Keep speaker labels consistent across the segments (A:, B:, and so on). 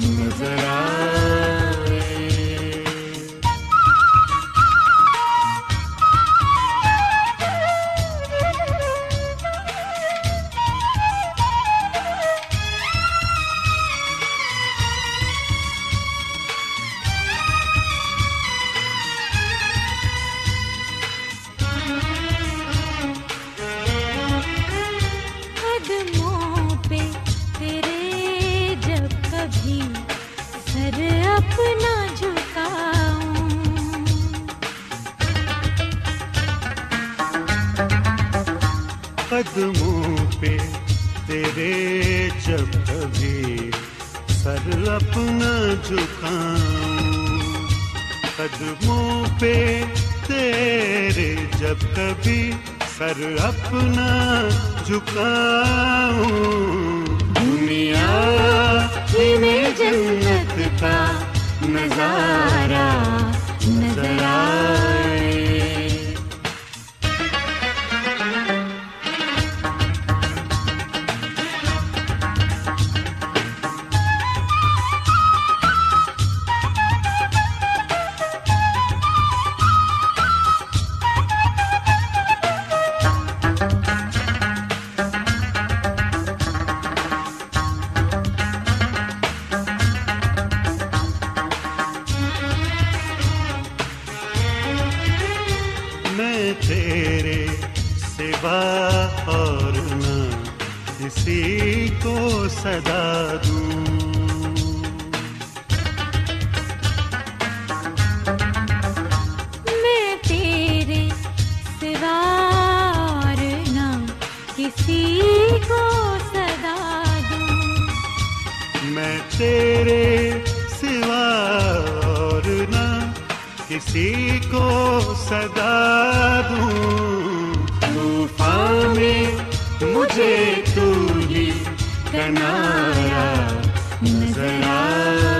A: نظر آ جب کبھی سر اپنا جھکاؤں۔ دنیا میں جنت کا نظارہ۔ کنارا نظر
B: آیا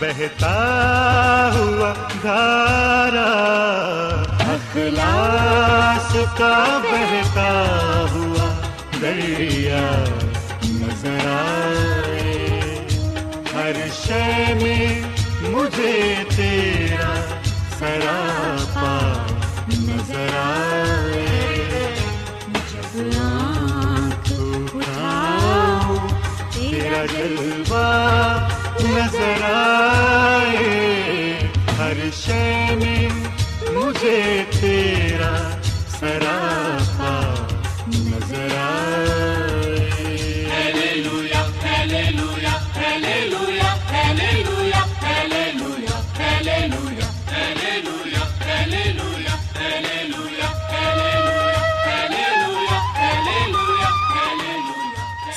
B: بہتا ہوا دھارا
A: اخلاص کا بہتا ہوا دریا نظر آئے۔ ہر شے میں مجھے تیرا سراپا نظر آئے۔ جب آنکھ اٹھاؤں تیرا جلوہ نظر آئے ہر شے میں مجھے تیرا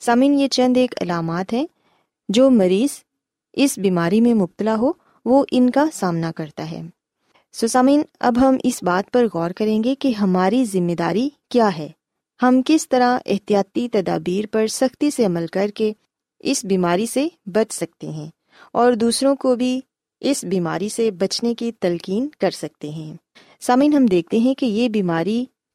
C: سامعین، یہ چند ایک علامات ہیں جو مریض اس بیماری میں مبتلا ہو، وہ ان کا سامنا کرتا ہے۔ سسامین اب ہم اس بات پر غور کریں گے کہ ہماری ذمہ داری کیا ہے۔ ہم کس طرح احتیاطی تدابیر پر سختی سے عمل کر کے اس بیماری سے بچ سکتے ہیں اور دوسروں کو بھی اس بیماری سے بچنے کی تلقین کر سکتے ہیں۔ سامعین، ہم دیکھتے ہیں کہ یہ بیماری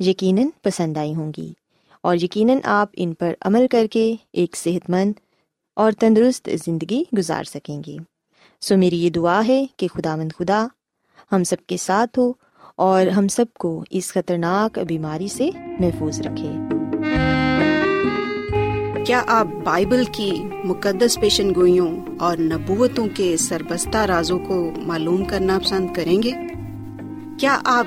C: یقیناً پسند آئی ہوں گی اور یقیناً آپ ان پر عمل کر کے ایک صحت مند اور تندرست زندگی گزار سکیں گے سو میری یہ دعا ہے کہ خدا مند خدا ہم سب کے ساتھ ہو اور ہم سب کو اس خطرناک بیماری سے محفوظ رکھے۔
D: کیا آپ بائبل کی مقدس پیشن گوئیوں اور نبوتوں کے سربستہ رازوں کو معلوم کرنا پسند کریں گے؟ کیا آپ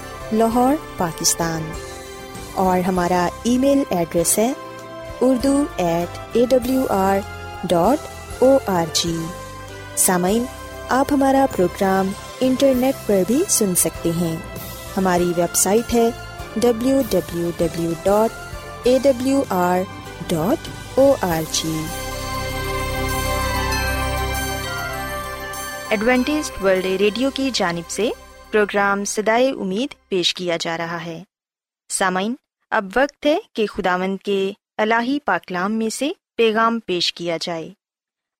C: لاہور، پاکستان۔ اور ہمارا ای میل ایڈریس ہے Urdu at A W R dot O R G. سامعین، آپ ہمارا پروگرام انٹرنیٹ پر بھی سن سکتے ہیں۔ ہماری ویب سائٹ ہے W W W dot A W R dot O R G. Adventist world radio کی جانب سے پروگرام سدائے امید پیش کیا جا رہا ہے۔ سامعین، اب وقت ہے کہ خداوند کے الہی پاکلام میں سے پیغام پیش کیا جائے۔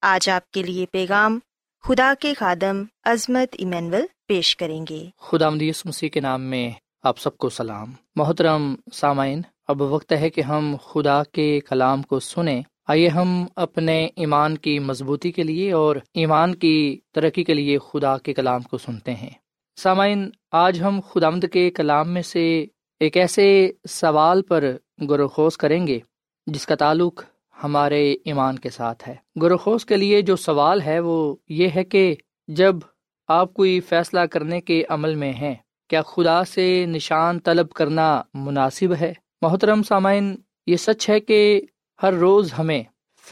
C: آج آپ کے لیے پیغام خدا کے خادم عظمت ایمینول پیش کریں گے۔
E: خدا مدیس مسیح کے نام میں آپ سب کو سلام۔ محترم سامعین، اب وقت ہے کہ ہم خدا کے کلام کو سنیں۔ آئیے ہم اپنے ایمان کی مضبوطی کے لیے اور ایمان کی ترقی کے لیے خدا کے کلام کو سنتے ہیں۔ سامعین، آج ہم خدا کے کلام میں سے ایک ایسے سوال پر گروخوز کریں گے، جس کا تعلق ہمارے ایمان کے ساتھ ہے۔ گروخوز کے لیے جو سوال ہے وہ یہ ہے کہ جب آپ کوئی فیصلہ کرنے کے عمل میں ہیں، کیا خدا سے نشان طلب کرنا مناسب ہے؟ محترم سامعین، یہ سچ ہے کہ ہر روز ہمیں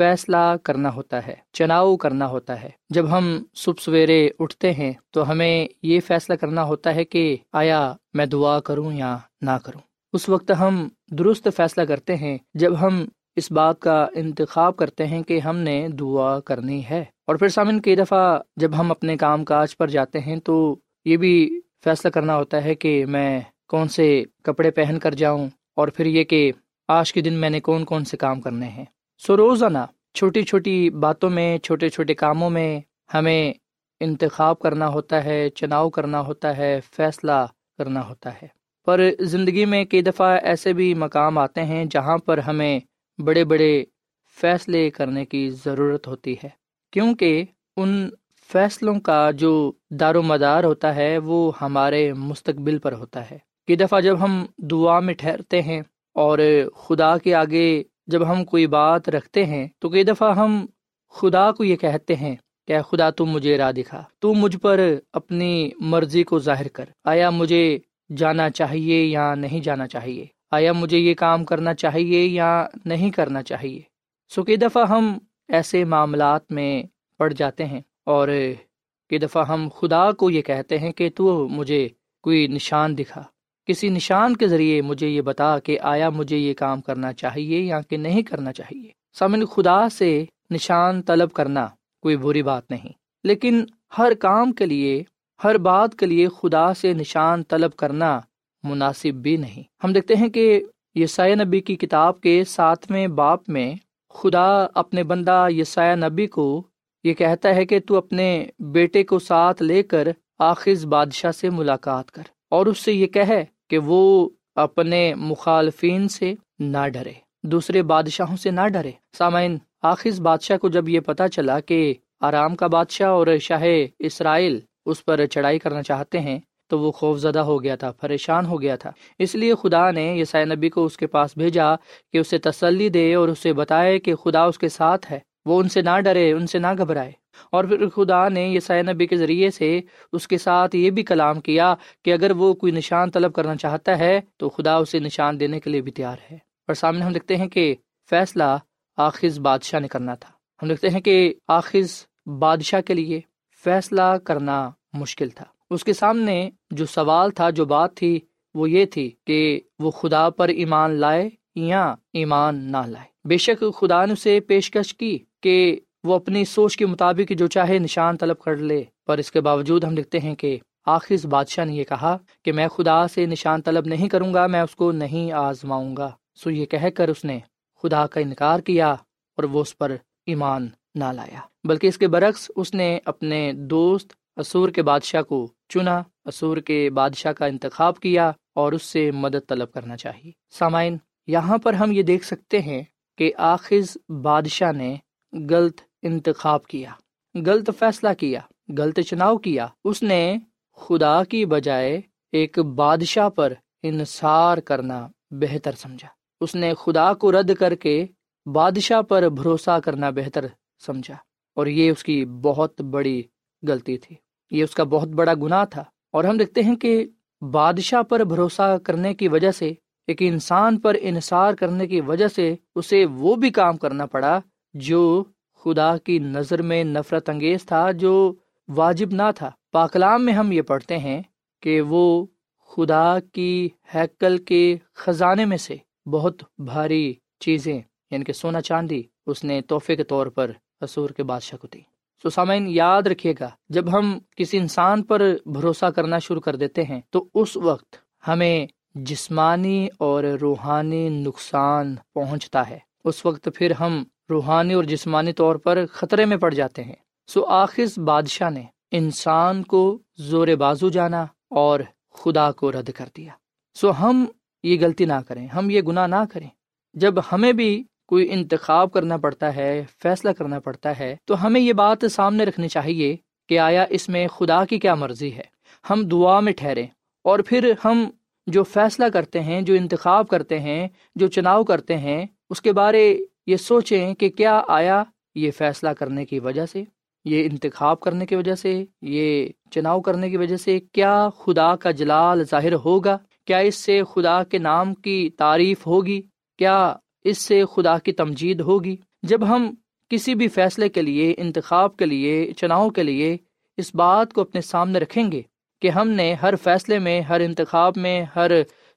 E: فیصلہ کرنا ہوتا ہے، چناؤ کرنا ہوتا ہے۔ جب ہم صبح سویرے اٹھتے ہیں تو ہمیں یہ فیصلہ کرنا ہوتا ہے کہ آیا میں دعا کروں یا نہ کروں۔ اس وقت ہم درست فیصلہ کرتے ہیں جب ہم اس بات کا انتخاب کرتے ہیں کہ ہم نے دعا کرنی ہے۔ اور پھر سامن کئی دفعہ جب ہم اپنے کام کاج پر جاتے ہیں تو یہ بھی فیصلہ کرنا ہوتا ہے کہ میں کون سے کپڑے پہن کر جاؤں اور پھر یہ کہ آج کے دن میں نے کون کون سے کام کرنے ہیں۔ سو روزانہ چھوٹی چھوٹی باتوں میں، چھوٹے چھوٹے کاموں میں ہمیں انتخاب کرنا ہوتا ہے، چناؤ کرنا ہوتا ہے، فیصلہ کرنا ہوتا ہے۔ پر زندگی میں کئی دفعہ ایسے بھی مقام آتے ہیں جہاں پر ہمیں بڑے بڑے فیصلے کرنے کی ضرورت ہوتی ہے۔ کیونکہ ان فیصلوں کا جو دار و مدار ہوتا ہے، وہ ہمارے مستقبل پر ہوتا ہے۔ کئی دفعہ جب ہم دعا میں ٹھہرتے ہیں اور خدا کے آگے جب ہم کوئی بات رکھتے ہیں تو کئی دفعہ ہم خدا کو یہ کہتے ہیں کہ خدا تم مجھے راہ دکھا، تو مجھ پر اپنی مرضی کو ظاہر کر۔ آیا مجھے جانا چاہیے یا نہیں جانا چاہیے؟ آیا مجھے یہ کام کرنا چاہیے یا نہیں کرنا چاہیے؟ سو کئی دفعہ ہم ایسے معاملات میں پڑ جاتے ہیں اور کئی دفعہ ہم خدا کو یہ کہتے ہیں کہ تو مجھے کوئی نشان دکھا۔ کسی نشان کے ذریعے مجھے یہ بتا کہ آیا مجھے یہ کام کرنا چاہیے یا کہ نہیں کرنا چاہیے۔ سامن خدا سے نشان طلب کرنا کوئی بری بات نہیں، لیکن ہر کام کے لیے، ہر بات کے لیے خدا سے نشان طلب کرنا مناسب بھی نہیں۔ ہم دیکھتے ہیں کہ یسایہ نبی کی کتاب کے ساتویں باپ میں خدا اپنے بندہ یسایہ نبی کو یہ کہتا ہے کہ تو اپنے بیٹے کو ساتھ لے کر آخذ بادشاہ سے ملاقات کر اور اس سے یہ کہے کہ وہ اپنے مخالفین سے نہ ڈرے، دوسرے بادشاہوں سے نہ ڈرے۔ سامعین آخذ بادشاہ کو جب یہ پتا چلا کہ آرام کا بادشاہ اور شاہ اسرائیل اس پر چڑھائی کرنا چاہتے ہیں، تو وہ خوف زدہ ہو گیا تھا، پریشان ہو گیا تھا۔ اس لیے خدا نے یسائے نبی کو اس کے پاس بھیجا کہ اسے تسلی دے اور اسے بتائے کہ خدا اس کے ساتھ ہے۔ وہ ان سے نہ ڈرے، ان سے نہ گھبرائے۔ اور پھر خدا نے یسائے نبی کے ذریعے سے اس کے ساتھ یہ بھی کلام کیا کہ اگر وہ کوئی نشان طلب کرنا چاہتا ہے تو خدا اسے نشان دینے کے لیے بھی تیار ہے۔ اور سامنے ہم دیکھتے ہیں کہ فیصلہ آخذ بادشاہ نے کرنا تھا۔ ہم دیکھتے ہیں کہ آخذ بادشاہ کے لیے فیصلہ کرنا مشکل تھا۔ اس کے سامنے جو سوال تھا، جو بات تھی، وہ یہ تھی کہ وہ خدا پر ایمان لائے یا ایمان نہ لائے۔ بے شک خدا نے اسے پیشکش کی کہ وہ اپنی سوچ کے مطابق جو چاہے نشان طلب کر لے، پر اس کے باوجود ہم لکھتے ہیں کہ آخر بادشاہ نے یہ کہا کہ میں خدا سے نشان طلب نہیں کروں گا، میں اس کو نہیں آزماؤں گا۔ سو یہ کہہ کر اس نے خدا کا انکار کیا اور وہ اس پر ایمان نہ لایا۔ بلکہ اس کے برعکس اس نے اپنے دوست اسور کے بادشاہ کو چنا اسور کے بادشاہ کا انتخاب کیا اور اس سے مدد طلب کرنا چاہیے۔ سامعین، یہاں پر ہم یہ دیکھ سکتے ہیں کہ آخذ بادشاہ نے غلط انتخاب کیا، غلط فیصلہ کیا، غلط چناؤ کیا۔ اس نے خدا کی بجائے ایک بادشاہ پر انحصار کرنا بہتر سمجھا۔ اس نے خدا کو رد کر کے بادشاہ پر بھروسہ کرنا بہتر سمجھا۔ اور یہ اس کی بہت بڑی غلطی تھی۔ یہ اس کا بہت بڑا گناہ تھا۔ اور ہم دیکھتے ہیں کہ بادشاہ پر بھروسہ کرنے کی وجہ سے، ایک انسان پر انحصار کرنے کی وجہ سے اسے وہ بھی کام کرنا پڑا جو خدا کی نظر میں نفرت انگیز تھا جو واجب نہ تھا۔ پاکلام میں ہم یہ پڑھتے ہیں کہ وہ خدا کی ہیکل کے خزانے میں سے بہت بھاری چیزیں یعنی کہ سونا چاندی، اس نے تحفے کے طور پر اسور کے بادشاہ کو دی۔ سو سامعین، یاد رکھیے گا، جب ہم کسی انسان پر بھروسہ کرنا شروع کر دیتے ہیں، تو اس وقت ہمیں جسمانی اور روحانی نقصان پہنچتا ہے۔ اس وقت پھر ہم روحانی اور جسمانی طور پر خطرے میں پڑ جاتے ہیں۔ سو آخر بادشاہ نے انسان کو زور بازو جانا اور خدا کو رد کر دیا۔ سو ہم یہ غلطی نہ کریں، ہم یہ گناہ نہ کریں۔ جب ہمیں بھی کوئی انتخاب کرنا پڑتا ہے، فیصلہ کرنا پڑتا ہے، تو ہمیں یہ بات سامنے رکھنی چاہیے کہ آیا اس میں خدا کی کیا مرضی ہے۔ ہم دعا میں ٹھہرے اور پھر ہم جو فیصلہ کرتے ہیں، جو انتخاب کرتے ہیں، جو چناؤ کرتے ہیں، اس کے بارے یہ سوچیں کہ کیا آیا یہ فیصلہ کرنے کی وجہ سے، یہ انتخاب کرنے کی وجہ سے، یہ چناؤ کرنے کی وجہ سے، کیا خدا کا جلال ظاہر ہوگا؟ کیا اس سے خدا کے نام کی تعریف ہوگی؟ کیا اس سے خدا کی تمجید ہوگی؟ جب ہم کسی بھی فیصلے کے لیے، انتخاب کے لیے، چناؤ کے لیے اس بات کو اپنے سامنے رکھیں گے کہ ہم نے ہر فیصلے میں، ہر انتخاب میں، ہر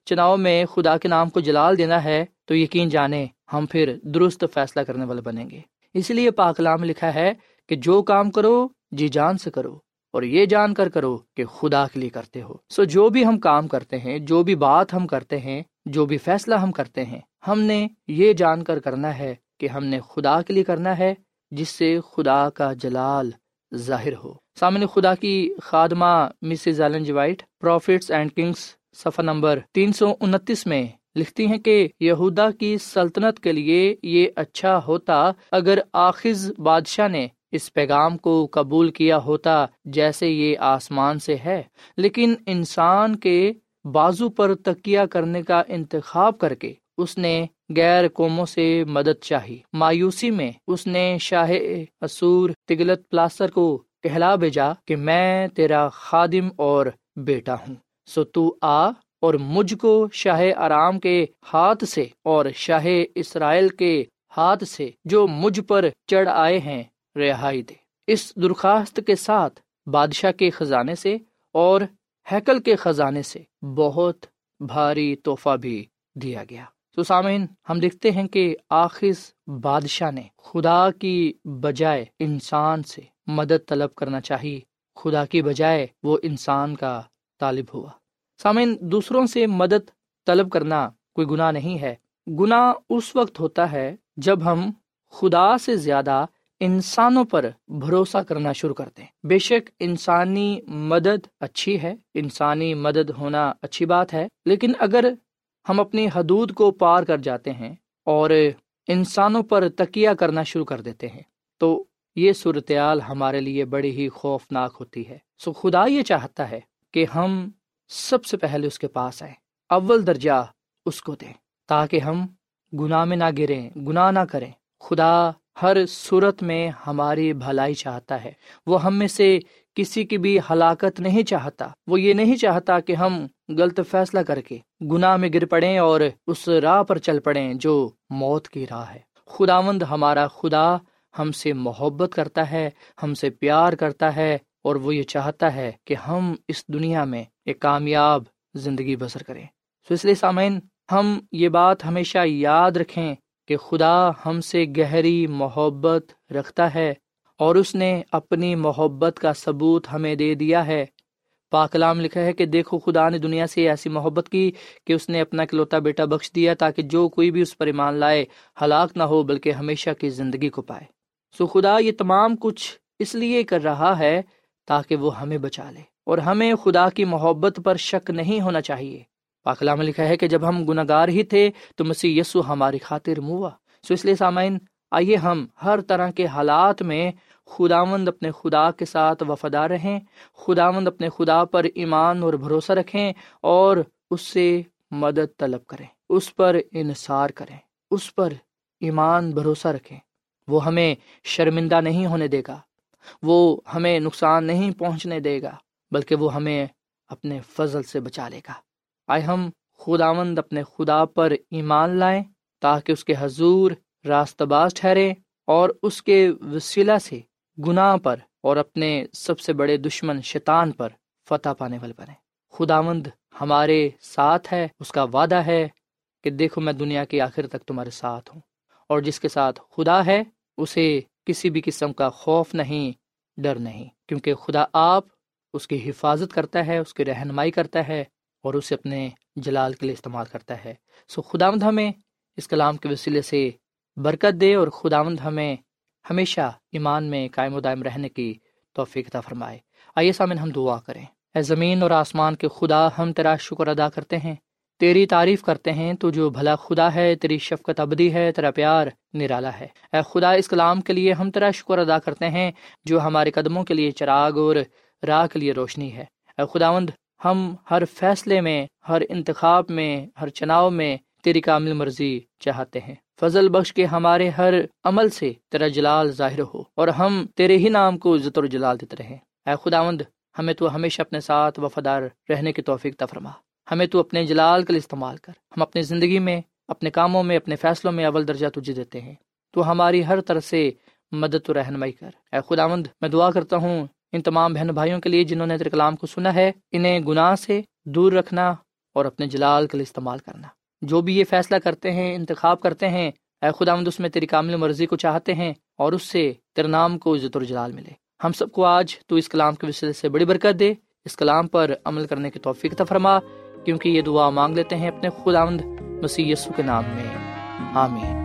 E: چناؤ میں خدا کے نام کو جلال دینا ہے، تو یقین جانے ہم پھر درست فیصلہ کرنے والے بنیں گے۔ اس لیے پاکلام لکھا ہے کہ جو کام کرو جی جان سے کرو، اور یہ جان کر کرو کہ خدا کے لیے کرتے ہو۔ سو جو بھی ہم کام کرتے ہیں، جو بھی بات ہم کرتے ہیں، جو بھی فیصلہ ہم کرتے ہیں، ہم نے یہ جان کر کرنا ہے کہ ہم نے خدا کے لیے کرنا ہے، جس سے خدا کا جلال ظاہر ہو۔ سامنے خدا کی خادمہ Mrs Ellen G White, prophets and kings صفحہ نمبر تین سو انتیس میں لکھتی ہیں کہ یہودا کی سلطنت کے لیے یہ اچھا ہوتا اگر آخذ بادشاہ نے اس پیغام کو قبول کیا ہوتا جیسے یہ آسمان سے ہے۔ لیکن انسان کے بازو پر تکیا کرنے کا انتخاب کر کے اس نے غیر قوموں سے مدد چاہی۔ مایوسی میں اس نے شاہ اسور تگلت پلاسر کو کہلا بھیجا کہ میں تیرا خادم اور بیٹا ہوں۔ سو تو آ اور مجھ کو شاہ آرام کے ہاتھ سے اور شاہ اسرائیل کے ہاتھ سے جو مجھ پر چڑھ آئے ہیں رہائی دے۔ اس درخواست کے ساتھ بادشاہ کے خزانے سے اور ہیکل کے خزانے سے بہت بھاری تحفہ بھی دیا گیا۔ تو سامعین، ہم دیکھتے ہیں کہ آخر بادشاہ نے خدا کی بجائے انسان سے مدد طلب کرنا چاہیے خدا کی بجائے وہ انسان کا طالب ہوا۔ سامعین، دوسروں سے مدد طلب کرنا کوئی گناہ نہیں ہے۔ گناہ اس وقت ہوتا ہے جب ہم خدا سے زیادہ انسانوں پر بھروسہ کرنا شروع کرتے ہیں۔ بے شک انسانی مدد اچھی ہے، انسانی مدد ہونا اچھی بات ہے، لیکن اگر ہم اپنی حدود کو پار کر جاتے ہیں اور انسانوں پر تکیہ کرنا شروع کر دیتے ہیں، تو یہ صورتحال ہمارے لیے بڑی ہی خوفناک ہوتی ہے۔ سو خدا یہ چاہتا ہے کہ ہم سب سے پہلے اس کے پاس آئیں۔ اول درجہ اس کو دیں تاکہ ہم گناہ میں نہ گریں، گناہ نہ کریں۔ خدا ہر صورت میں ہماری بھلائی چاہتا ہے۔ وہ ہم میں سے کسی کی بھی ہلاکت نہیں چاہتا۔ وہ یہ نہیں چاہتا کہ ہم غلط فیصلہ کر کے گناہ میں گر پڑیں اور اس راہ پر چل پڑیں جو موت کی راہ ہے۔ خداوند ہمارا خدا ہم سے محبت کرتا ہے، ہم سے پیار کرتا ہے اور وہ یہ چاہتا ہے کہ ہم اس دنیا میں ایک کامیاب زندگی بسر کریں۔ تو اس لیے سامعین، ہم یہ بات ہمیشہ یاد رکھیں کہ خدا ہم سے گہری محبت رکھتا ہے اور اس نے اپنی محبت کا ثبوت ہمیں دے دیا ہے۔ پاکلام لکھا ہے کہ دیکھو، خدا نے دنیا سے ایسی محبت کی کہ اس نے اپنا کلوتا بیٹا بخش دیا تاکہ جو کوئی بھی اس پر ایمان لائے، ہلاک نہ ہو، بلکہ ہمیشہ کی زندگی کو پائے۔ سو خدا یہ تمام کچھ اس لیے کر رہا ہے تاکہ وہ ہمیں بچا لے۔ اور ہمیں خدا کی محبت پر شک نہیں ہونا چاہیے۔ پاکلام لکھا ہے کہ جب ہم گناگار ہی تھے تو مسیح یسو ہماری خاطر موا سو اس لیے سامعین، آئیے ہم ہر طرح کے حالات میں خداوند اپنے خدا کے ساتھ وفادار رہیں، خداوند اپنے خدا پر ایمان اور بھروسہ رکھیں اور اس سے مدد طلب کریں، اس پر انحصار کریں، اس پر ایمان بھروسہ رکھیں۔ وہ ہمیں شرمندہ نہیں ہونے دے گا، وہ ہمیں نقصان نہیں پہنچنے دے گا۔ بلکہ وہ ہمیں اپنے فضل سے بچا لے گا۔ آئے ہم خداوند اپنے خدا پر ایمان لائیں تاکہ اس کے حضور راست باز ٹھہرے اور اس کے وسیلہ سے گناہ پر اور اپنے سب سے بڑے دشمن شیطان پر فتح پانے والے بنے خداوند ہمارے ساتھ ہے، اس کا وعدہ ہے کہ دیکھو میں دنیا کے آخر تک تمہارے ساتھ ہوں۔ اور جس کے ساتھ خدا ہے، اسے کسی بھی قسم کا خوف نہیں، ڈر نہیں، کیونکہ خدا آپ اس کی حفاظت کرتا ہے، اس کی رہنمائی کرتا ہے اور اسے اپنے جلال کے لیے استعمال کرتا ہے۔ سو خداوند ہمیں اس کلام کے وسیلے سے برکت دے اور خداوند ہمیں ہمیشہ ایمان میں قائم و دائم رہنے کی توفیق فرمائے۔ آئیے سامن ہم دعا کریں۔ اے زمین اور آسمان کے خدا، ہم تیرا شکر ادا کرتے ہیں۔ تیری تعریف کرتے ہیں، تو جو بھلا خدا ہے، تیری شفقت ابدی ہے، تیرا پیار نرالا ہے۔ اے خدا، اس کلام کے لیے ہم تیرا شکر ادا کرتے ہیں جو ہمارے قدموں کے لیے چراغ اور راہ کے لیے روشنی ہے۔ اے خداوند، ہم ہر فیصلے میں، ہر انتخاب میں، ہر چناؤ میں تیری کامل مرضی چاہتے ہیں۔ فضل بخش کے ہمارے ہر عمل سے تیرا جلال ظاہر ہو اور ہم تیرے ہی نام کو عزت اور جلال دیتے رہیں۔ اے خداوند، ہمیں تو ہمیشہ اپنے ساتھ وفادار رہنے کی توفیق تفرما ہمیں تو اپنے جلال کا استعمال کر۔ ہم اپنی زندگی میں، اپنے کاموں میں، اپنے فیصلوں میں اول درجہ تجھے دیتے ہیں۔ تو ہماری ہر طرح سے مدد و رہنمائی کر۔ اے خداوند، میں دعا کرتا ہوں ان تمام بہن بھائیوں کے لیے جنہوں نے تیرے کلام کو سنا ہے، انہیں گناہ سے دور رکھنا اور اپنے جلال کا استعمال کرنا۔ جو بھی یہ فیصلہ کرتے ہیں، انتخاب کرتے ہیں، اے خداوند اس میں تیری کامل مرضی کو چاہتے ہیں اور اس سے تیرے نام کو عزت اور جلال ملے۔ ہم سب کو آج تو اس کلام کے وسیلے سے بڑی برکت دے۔ اس کلام پر عمل کرنے کی توفیق فرما، کیونکہ یہ دعا مانگ لیتے ہیں اپنے خداوند مسیح یسو کے نام میں۔ آمین۔